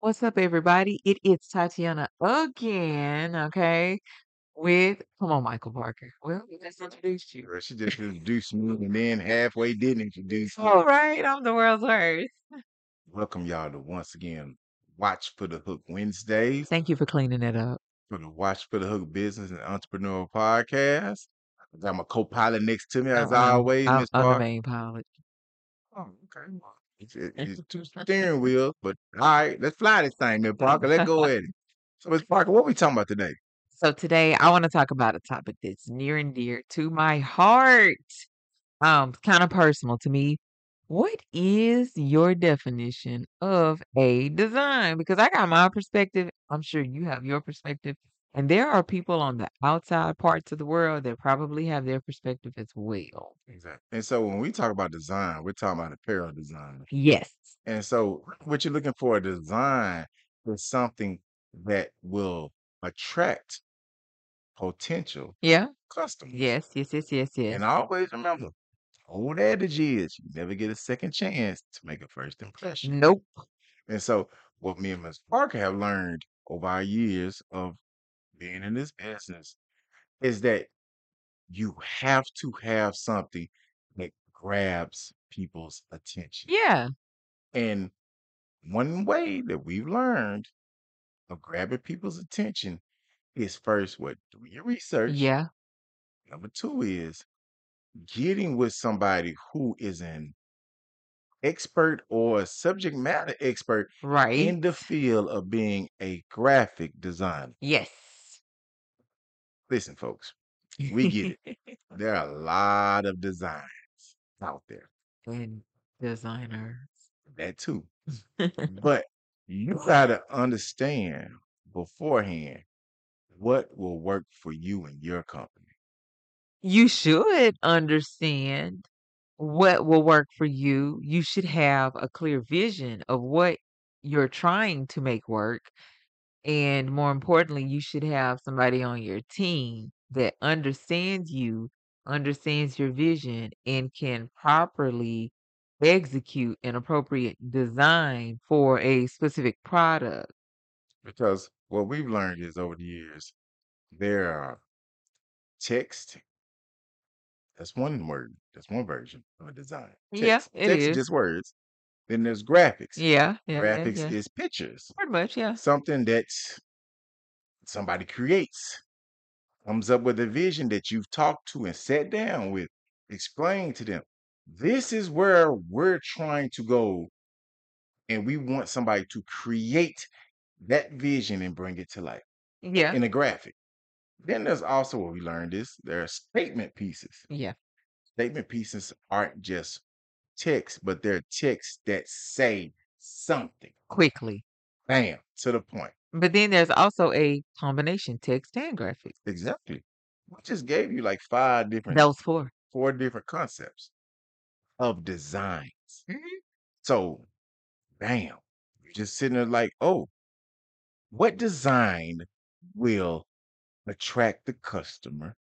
What's up, everybody? It is Tatiana again, okay? With come on, Michael Parker. Well, we just introduced you. Girl, she just introduced me and then halfway didn't introduce me. All right, I'm the world's worst. Welcome y'all to once again Watch for the Hook Wednesdays Thank you for cleaning it up. for the Watch for the Hook Business and Entrepreneur Podcast. I got my co-pilot next to me as Uh-uh, always, I'm, Miss I'm the main pilot. Oh, okay. It's, it- it's two steering wheels, but all right, let's fly this thing, Miss Parker. Let's go at it. So, Miss Parker, what we talking about today? So today I want to talk about a topic that's near and dear to my heart. Um, kind of personal to me. What is your definition of a design? Because I got my perspective. I'm sure you have your perspective. And there are people on the outside parts of the world that probably have their perspective as well. Exactly. And so when we talk about design, we're talking about apparel design. Yes. And so what you're looking for a design is something that will attract potential Yeah. customers. Yes. Yes. Yes. Yes. Yes. And always remember, old adage is you never get a second chance to make a first impression. Nope. And so what me and Ms. Parker have learned over our years of being in this business is that you have to have something that grabs people's attention. Yeah. And one way that we've learned of grabbing people's attention is first what do your research. Yeah. Number two is getting with somebody who is an expert or a subject matter expert Right. in the field of being a graphic designer. Yes. Listen, folks, we get it. There are a lot of designs out there. and designers. That too. But you got to understand beforehand what will work for you and your company. you should understand what will work for you. You should have a clear vision of what you're trying to make work. And more importantly, you should have somebody on your team that understands you, understands your vision, and can properly execute an appropriate design for a specific product. Because what we've learned is over the years, there are text. That's one word. That's one version of a design. Yeah, Text. it text is. is just words. Then there's graphics. Yeah, yeah, yeah, graphics yeah. is pictures. Pretty much, yeah. Something that somebody creates, comes up with a vision that you've talked to and sat down with, explain to them. This is where we're trying to go, and we want somebody to create that vision and bring it to life Yeah, in a graphic. Then there's also what we learned is there are statement pieces. yeah. Statement pieces aren't just text, but they're texts that say something. Quickly. Bam, to the point. But then there's also a combination text and graphics. Exactly. We just gave you like five different, Those four. four different concepts of designs. Mhm. So, bam, you're just sitting there like, oh, what design will attract the customer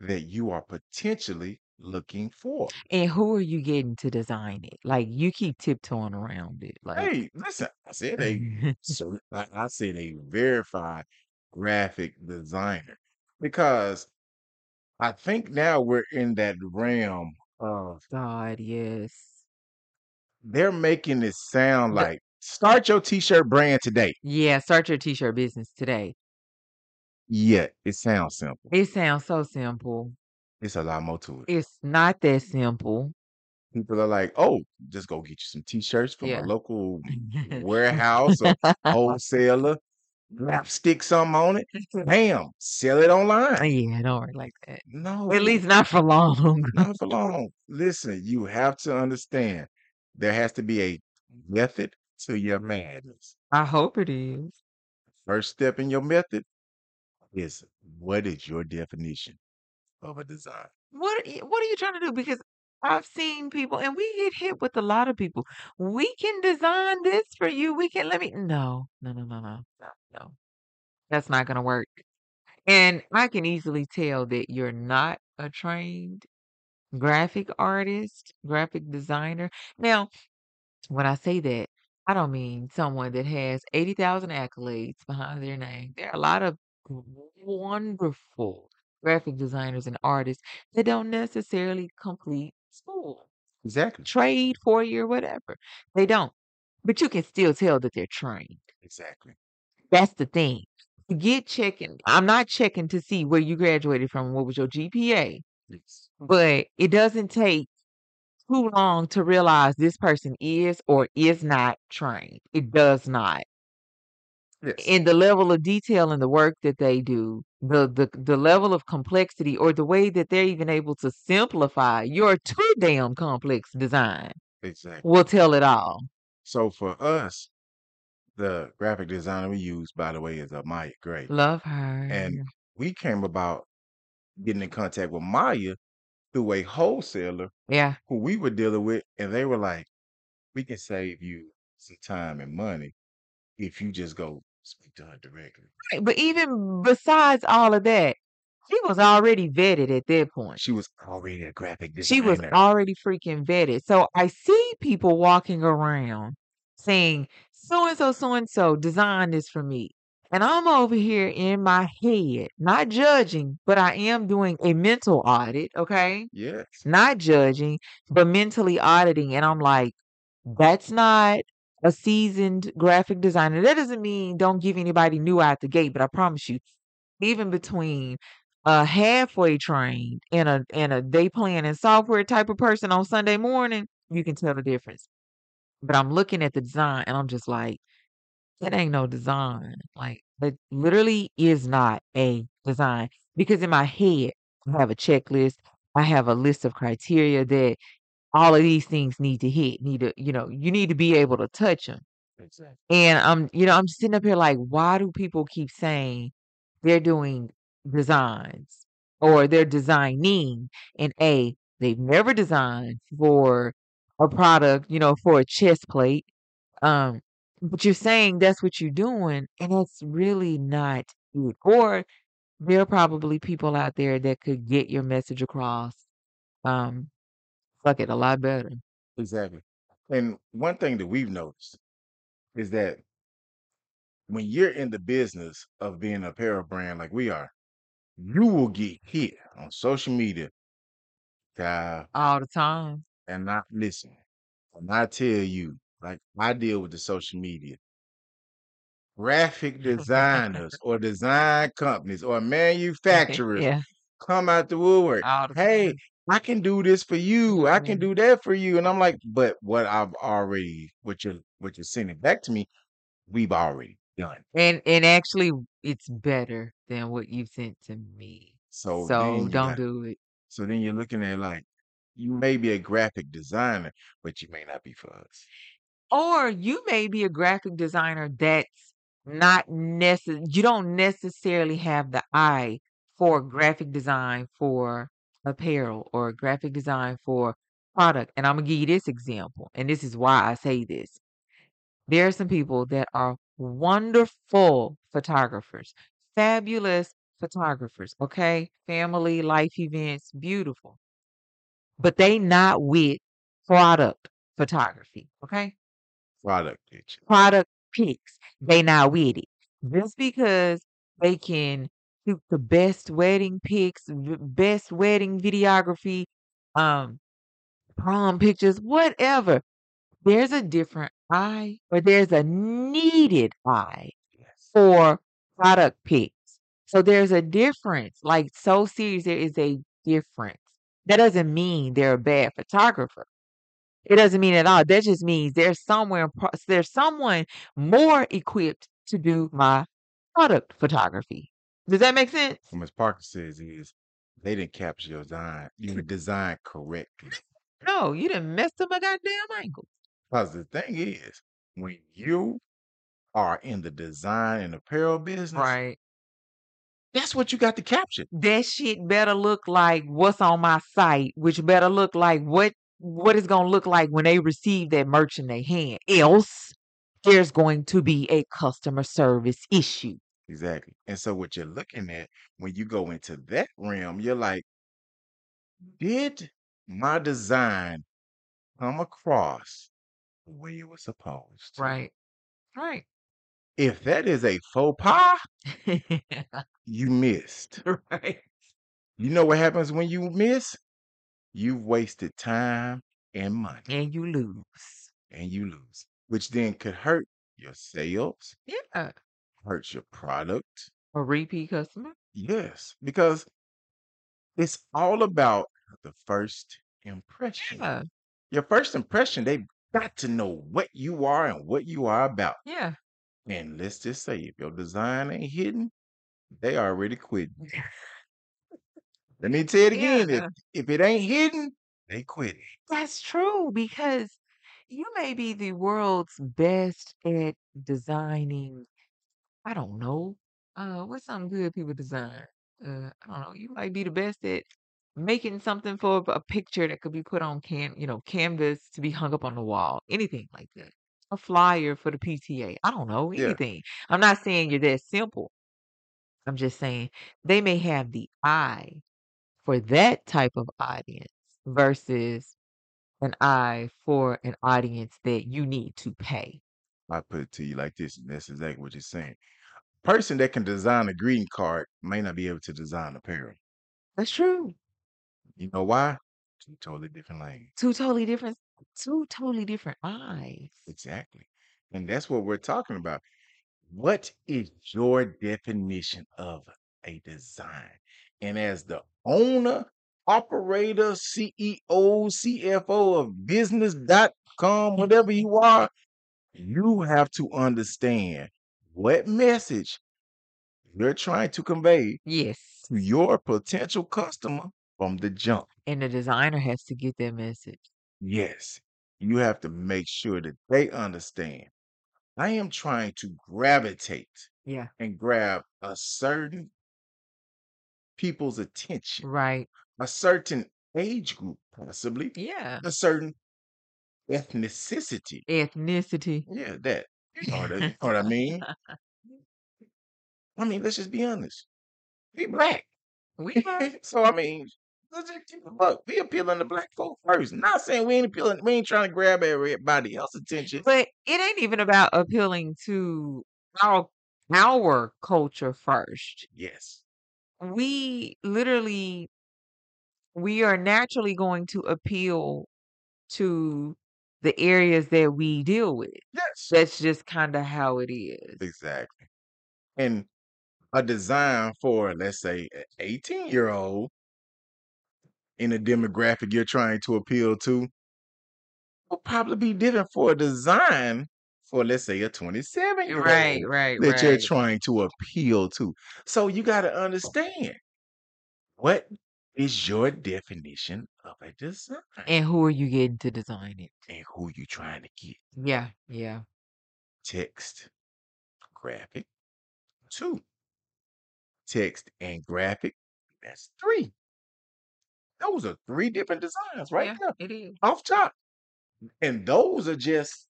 that you are potentially looking for? And who are you getting to design it? Like you keep tiptoeing around it. Like Hey, listen, I said a so I, I said a verified graphic designer because I think now we're in that realm of God, yes. they're making it sound The- like start your t-shirt brand today. Yeah, start your t-shirt business today. Yeah, it sounds simple. It sounds so simple. It's a lot more to it. It's not that simple. People are like, oh, just go get you some t-shirts from Yeah. a local warehouse or wholesaler. Rap stick something on it. Bam, sell it online. Uh, yeah, it don't work like that. No, At least not for long. not for long. Listen, you have to understand there has to be a method to your madness. I hope it is. First step in your method is what is your definition of a design? What are you- what are you trying to do? Because I've seen people and we get hit with a lot of people. We can design this for you. We can let me no, no, no, no, no, no, no. That's not gonna work. And I can easily tell that you're not a trained graphic artist, graphic designer. Now, when I say that, I don't mean someone that has 80,000 accolades behind their name. There are a lot of wonderful graphic designers and artists that don't necessarily complete school. Exactly. Trade, 4-year, whatever. They don't. But you can still tell that they're trained. Exactly. That's the thing. Get checking I'm not checking to see where you graduated from, what was your GPA, Yes. but it doesn't take too long to realize this person is or is not trained. It does not. Yes. In the level of detail in the work that they do, the the the level of complexity or the way that they're even able to simplify your too damn complex design Exactly. will tell it all. So for us, the graphic designer we use, by the way, is uh, Maya Gray. Love her. And we came about getting in contact with Maya through a wholesaler Yeah. who we were dealing with, and they were like, "We can save you some time and money if you just go speak to her directly." Right, but even besides all of that, she was already vetted at that point. She was already a graphic designer. She was already freaking vetted. So I see people walking around saying, "So and so, so and so designed this for me." And I'm over here in my head, not judging, but I am doing a mental audit, okay? Yes. Not judging, but mentally auditing. And I'm like, that's not a seasoned graphic designer. That doesn't mean don't give anybody new out the gate, but I promise you, even between a halfway trained and a and a day planning software type of person on Sunday morning, you can tell the difference. But I'm looking at the design and I'm just like, that ain't no design. Like that literally is not a design. Because in my head, I have a checklist. I have a list of criteria that all of these things need to hit, need to, you know, you need to be able to touch them. Exactly. And I'm, you know, I'm sitting up here like, why do people keep saying they're doing designs or they're designing? And A, they've never designed for a product, you know, for a chest plate. Um, but you're saying that's what you're doing, and that's really not it. Or there are probably people out there that could get your message across. Um, fuck it, a lot better. Exactly. And one thing that we've noticed is that when you're in the business of being an apparel brand like we are, you will get hit on social media, All the time. and not listen. And I tell you, like I deal with the social media. Graphic designers or design companies or manufacturers Yeah, come out the woodwork. all the Hey, time. I can do this for you. I can do that for you. And I'm like, but what I've already, what you're, what you're sending back to me, we've already done. And and actually, it's better than what you sent to me. So So then you don't got, do it. so then you're looking at like, you may be a graphic designer, but you may not be for us. Or you may be a graphic designer that's not necess you don't necessarily have the eye for graphic design for apparel or graphic design for product. And I'm gonna give you this example, and this is why I say this. There are some people that are wonderful photographers, fabulous photographers, okay? Family, life events, beautiful. But they not with product photography, okay? Product picture. Product pics, they not with it. Just because they can shoot the best wedding pics, v best wedding videography, um, prom pictures, whatever. There's a different eye or there's a needed eye Yes. for product pics. So there's a difference, like, so serious, there is a difference. That doesn't mean they're a bad photographer. It doesn't mean at all. That just means there's somewhere there's someone more equipped to do my product photography. Does that make sense? What Ms. Parker says is they didn't capture your design, your designed correctly. No, you didn't mess up my goddamn ankle. Because the thing is, when you are in the design and apparel business, Right. that's what you got to capture. That shit better look like what's on my site, which better look like what what it's gonna look like when they receive that merch in their hand. Else, there's going to be a customer service issue. Exactly. And so what you're looking at when you go into that realm, you're like, did my design come across the way it was supposed to. Right. Right. If that is a faux pas, you missed. right. You know what happens when you miss? You've wasted time and money And you lose. and you lose, which then could hurt your sales, Yeah. Hurt your product. A repeat customer. Yes, because it's all about the first impression. Yeah. Your first impression, they've got to know what you are and what you are about. Yeah. And let's just say if your design ain't hidden, they already quitting. Let me tell it again. If Yeah. if it ain't hidden, they quit. That's true because you may be the world's best at designing, I don't know, uh, what's something good people design? Uh, I don't know. You might be the best at making something for a picture that could be put on can, you know, canvas to be hung up on the wall, anything like that. A flyer for the PTA. I don't know, Yeah. anything. I'm not saying you're that simple. I'm just saying they may have the eye for that type of audience versus an eye for an audience that you need to pay. I put it to you like this, and that's exactly what you're saying. Person that can design a greeting card may not be able to design apparel. That's true. You know why? Two totally different lanes. Two totally different, two totally different eyes. Exactly. And that's what we're talking about. What is your definition of a design? And as the owner, operator, CEO, CFO of business.com, whatever you are, you have to understand what message you're trying to convey Yes. to your potential customer from the jump. And the designer has to get that message. Yes, you have to make sure that they understand. I am trying to gravitate Yeah. and grab a certain people's attention, Right. a certain age group, possibly, Yeah. a certain ethnicity. Ethnicity. Yeah, that. You know what I, you know what I mean? I mean, let's just be honest. We black. we so I mean, let's just keep it up. We appealing to black folk first. Not saying we ain't appealing, we ain't trying to grab everybody else's attention. But it ain't even about appealing to our our culture first. Yes. We literally we are naturally going to appeal to the areas that we deal with. Yes. That's just kind of how it is. Exactly. And a design for, let's say, an 18 year old in a demographic you're trying to appeal to will probably be different for a design for, let's say, a 27 year old. right, right, that you're trying to appeal to. So you got to understand what is your definition of a design And who are you getting to design it? and who you trying to get. Yeah, yeah. Text, graphic, two. Text and graphic, that's three. Those are three different designs right Yeah, there it is. off top. And those are just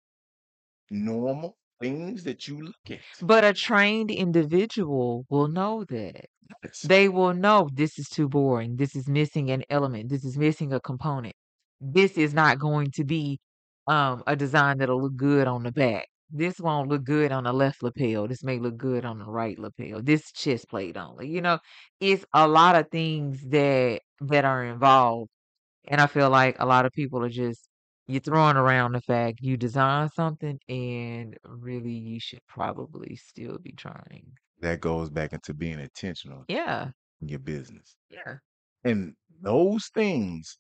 normal things that you look at. But a trained individual will know that. They will know this is too boring. This is missing an element. This is missing a component. This is not going to be um, a design that'll look good on the back. This won't look good on the left lapel. This may look good on the right lapel. This chest plate only. You know, it's a lot of things that that are involved. And I feel like a lot of people are just you're throwing around the fact you design something and really you should probably still be trying. That goes back into being intentional Yeah. in your business. Yeah. And those things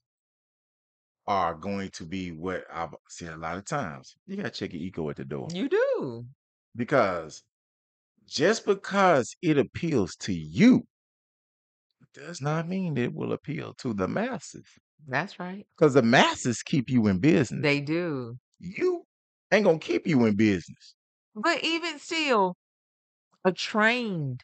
are going to be what I've said a lot of times. You got to check your ego at the door. You do. Because just because it appeals to you does not mean it will appeal to the masses. That's right. Because the masses keep you in business. They do. you ain't gonna keep you in business. But even still, a trained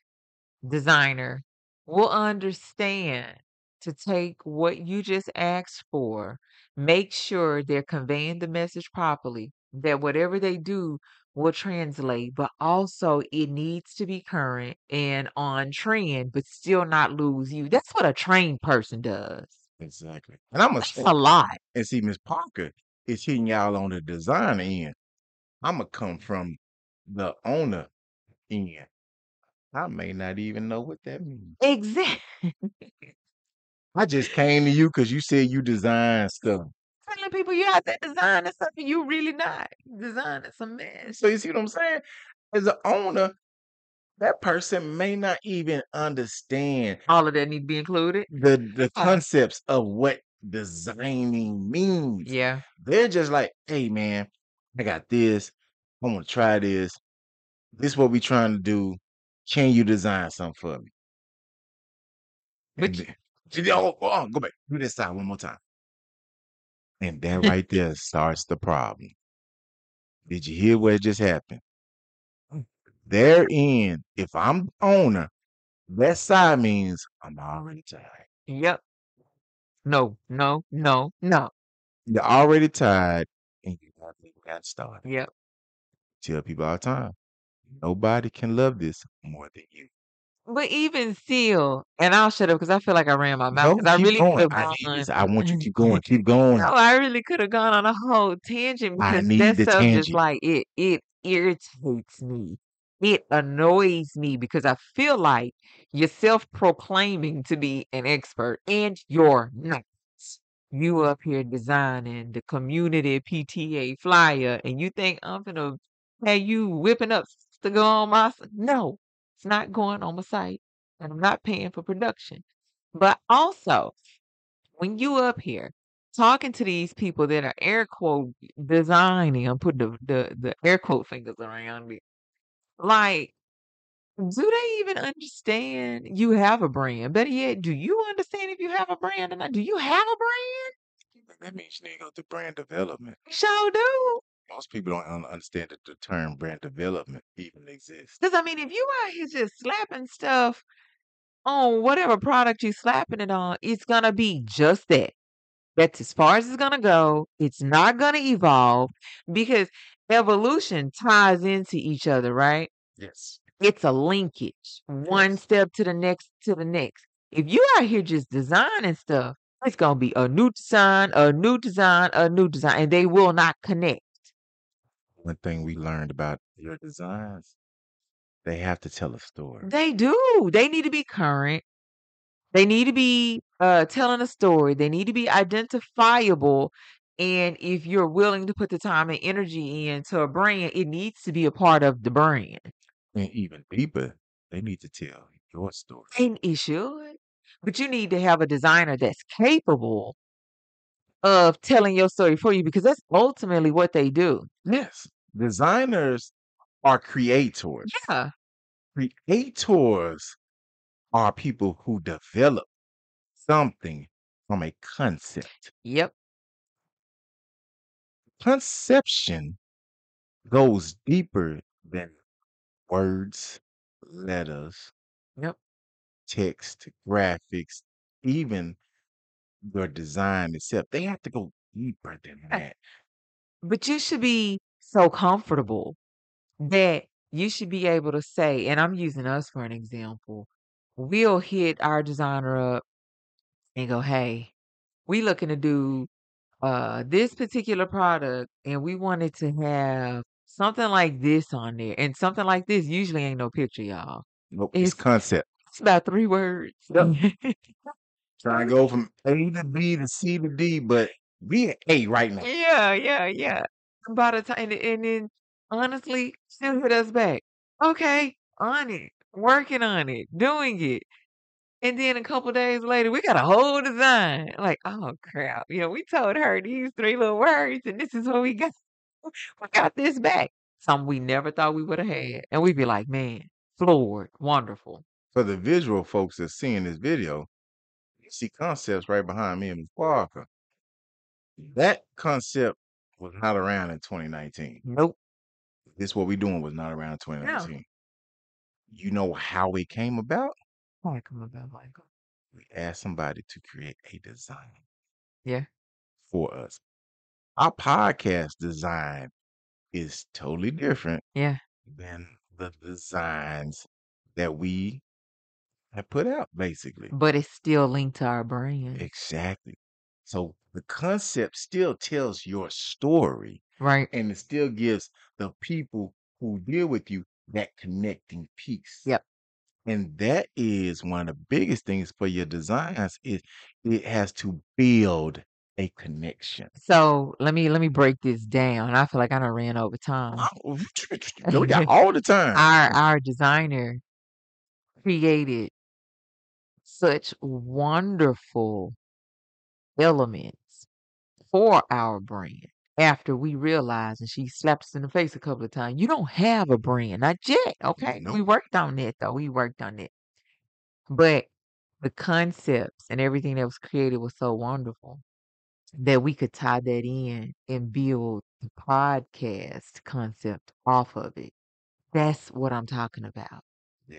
designer will understand to take what you just asked for, make sure they're conveying the message properly, that whatever they do will translate, but also it needs to be current and on trend, but still not lose you. That's what a trained person does. Exactly. And I'm That's gonna a lot. and see Miss Parker. is hitting y'all on the design end. I'ma come from the owner end. I may not even know what that means. Exactly. I just came to you because you said you design stuff. Telling people you out there designing something you really not. Designing some mess. So you see what I'm saying? As an owner, that person may not even understand All of that need to be included. the the concepts of what designing means. Yeah. They're just like, hey man, I got this. I want to try this. This is what we trying to do. Can you design something for me? But you- then, oh, oh, go back. Do this side one more time. And that right there starts the problem. Did you hear what just happened? Mm. Therein, if I'm owner, that side means I'm already tired. Yep. No, no, no, no. You're already tired and you haven't got started. Yep. Tell people all the time. Nobody can love this more than you. But even still, and I'll shut up because I feel like I ran my mouth No, I really could have I gone. need this. I want you to keep going. Keep going. No, I really could have gone on a whole tangent I because need that the stuff just tangent. like it it irritates me. It annoys me because I feel like you're self-proclaiming to be an expert and you're not. You up here designing the community PTA flyer and you think I'm gonna have you whipping up to go on my no, it's not going on my site and I'm not paying for production. But also when you up here talking to these people that are air quote designing, I'm putting the, the, the air quote fingers around it. Like, do they even understand you have a brand? Better yet, do you understand if you have a brand or not? Do you have a brand? That means you need to go through brand development. Sure do. Most people don't un- understand that the term brand development even exists. Because I mean, if you out here just slapping stuff on whatever product you slapping it on, it's gonna be just that. That's as far as it's gonna go. It's not gonna evolve because evolution ties into each other, right? Yes. It's a linkage, one Yes. step to the next to the next. If you out here just designing stuff, it's gonna be a new design, a new design, a new design, and they will not connect. One thing we learned about your designs, they have to tell a story. They do. They need to be current. They need to be uh, telling a story. They need to be identifiable. And if you're willing to put the time and energy into a brand, it needs to be a part of the brand. And even deeper, they need to tell your story. And it should. But you need to have a designer that's capable of telling your story for you because that's ultimately what they do. Yes. Designers are creators. Yeah. Creators are people who develop something from a concept. Yep. Conception goes deeper than words, letters, Yep. text, graphics, even your design itself. They have to go deeper than that. But you should be so comfortable that you should be able to say, and I'm using us for an example, we'll hit our designer up and go, hey, we looking to do uh this particular product and we wanted to have something like this on there. And something like this usually ain't no picture, y'all. Nope, it's It's concept. it's about three words. Yep. Trying to go from A to B to C to D, but we at A right now. Yeah, yeah, yeah. By the time, and, and then honestly, still hit us back. Okay, on it, working on it, doing it. And then a couple days later, we got a whole design. Like, oh crap, you know, we told her these three little words, and this is what we got. We got this back. Something we never thought we would have had. And we'd be like, man, floored, wonderful. For the visual folks that's seeing this video, you see concepts right behind me and Ms. Parker. That concept was not around in 2019. Nope. This what we doing was not around in No. 2019. You know how it came about? Like, come about, Michael. We asked somebody to create a design Yeah. for us. Our podcast design is totally different Yeah. than the designs that we have put out, basically. But it's still linked to our brand. Exactly. So the concept still tells your story Right. and it still gives the people who deal with you that connecting piece. Yep. And that is one of the biggest things for your designs is it has to build a connection. So let me let me break this down. I feel like I done ran over time. Oh, no, we got all the time. Our our designer created such wonderful elements for our brand after we realized and she slapped us in the face a couple of times. You don't have a brand, not yet. Okay. We Nope. worked on it though. We worked on it. But the concepts and everything that was created was so wonderful that we could tie that in and build the podcast concept off of it. That's what I'm talking about.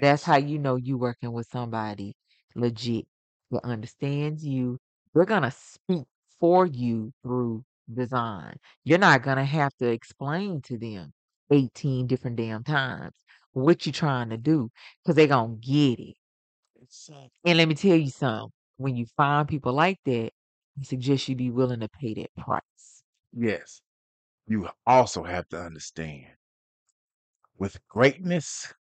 That's Yes. how you know you working with somebody legit that understands you. They're gonna speak for you through design. You're not gonna have to explain to them 18 different damn times what you're trying to do because they're gonna get it. Exactly. And let me tell you something. When you find people like that, I suggest you be willing to pay that price. Yes. You also have to understand with greatness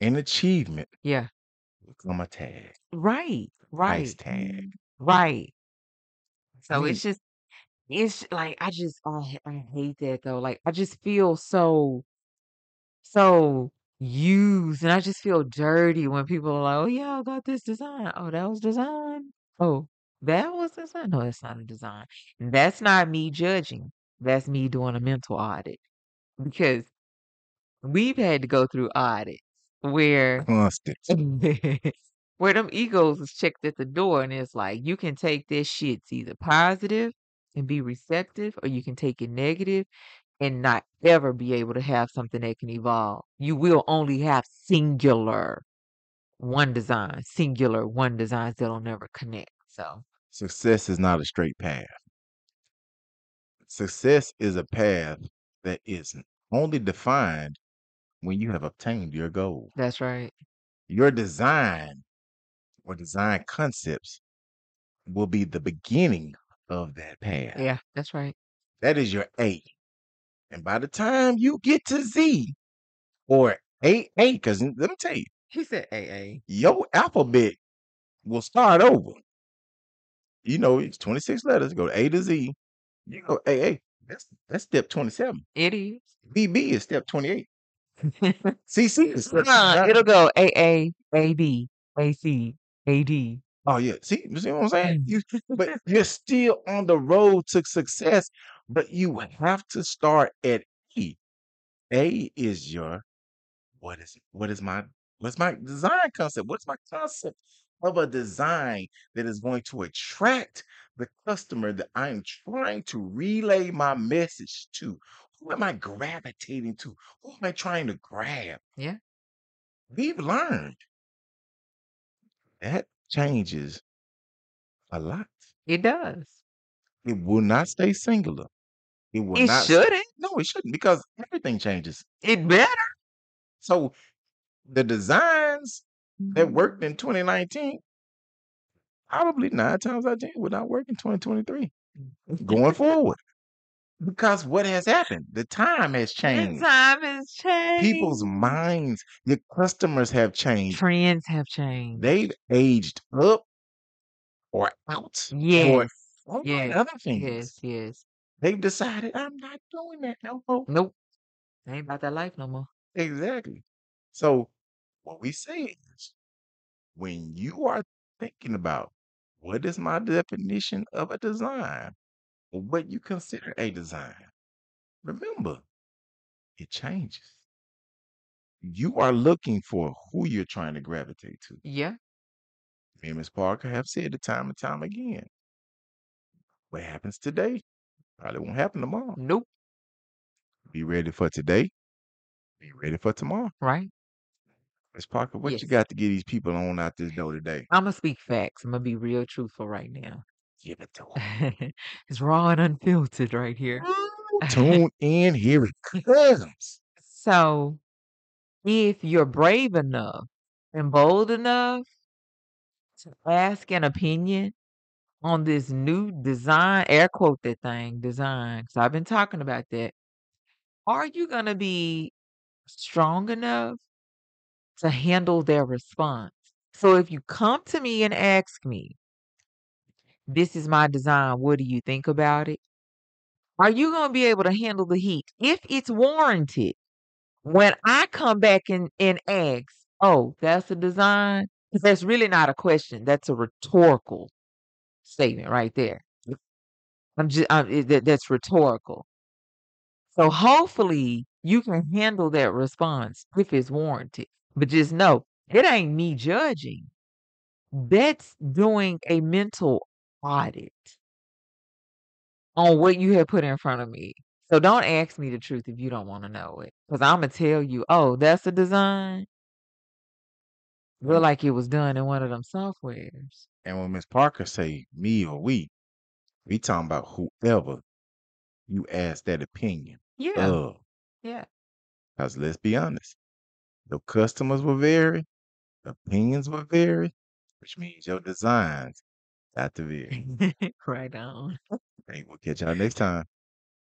and achievement Yeah. will come a tag, Right. price Right. tag. Right. So mean, it's just it's like I just I, h- I hate that though. Like I just feel so so used and I just feel dirty when people are like, Oh yeah, I got this design. Oh, that was design. Oh, that was design. No, that's not a design. And that's not me judging. That's me doing a mental audit because we've had to go through audits where constant. where them egos is checked at the door and it's like you can take this shit it's either positive and be receptive or you can take it negative and not ever be able to have something that can evolve. You will only have singular one design, singular one designs that'll never connect. So Success is not a straight path. Success is a path that is only defined when you have obtained your goal. that's right. Your design or design concepts will be the beginning of that path. Yeah, that's right. That is your A. And by the time you get to Z or AA, because let me tell you, He said AA. your alphabet will start over. You know, it's 26 letters, go to A to Z. You go AA. That's that's step 27. It is. BB is step 28. CC is step Nah, it'll go AA, AB, AC, AD. Oh yeah. See, you see what I'm saying? Mm. You but you're still on the road to success, but you have to start at A. A is your what is it? What is my what's my design concept? What's my concept of a design that is going to attract the customer that I'm trying to relay my message to? Who am I gravitating to? Who am I trying to grab? Yeah. We've learned that changes a lot. It does. It will not stay singular. It will It not shouldn't. No, it shouldn't because everything changes. It better. So the designs that mm-hmm. worked in 2019 probably nine times out of ten would not work in 2023 mm-hmm. going forward. Because what has happened? The time has The changed. time has changed. People's minds, your customers have changed. Trends have changed. They've aged up or out Yes. or Yes. other things. Yes. yes. They've decided I'm not doing that no more. Nope. Ain't about that life no more. Exactly. So what we say is when you are thinking about what is my definition of a design what you consider a design, remember it changes. You are looking for who you're trying to gravitate to. Yeah. Me and Ms. Parker have said it time and time again. What happens today probably won't happen tomorrow. Nope. Be ready for today. Be ready for tomorrow. Right. Ms. Parker, what you got to get these people on out this door today? I'm gonna speak facts. I'm gonna be real truthful right now. Give it to him. it's raw and unfiltered right here. Tune in. Here it comes. So, if you're brave enough and bold enough to ask an opinion on this new design air quote that thing, design, 'cause I've been talking about that. Are you gonna be strong enough to handle their response? So if you come to me and ask me "This is my design, what do you think about it?" Are you gonna be able to handle the heat if it's warranted? When I come back and and ask, "Oh, that's a design?" 'Cause that's really not a question, that's a rhetorical statement right there. I'm just, I'm that that's rhetorical. So hopefully, you can handle that response if it's warranted, but just know, it ain't me judging. That's doing a mental audit on what you have put in front of me. So don't ask me the truth if you don't wanna know it. Because Imma tell you, "Oh, that's a design?" Look Mm. like it was done in one of them softwares. And when Miss Parker say "me" or "we," we talking about whoever you ask that opinion Yeah. of. Yeah. 'Cause let's be honest, your customers will vary, opinions will vary, which means your designs to vary. Right on. Hey, we'll catch y'all next time.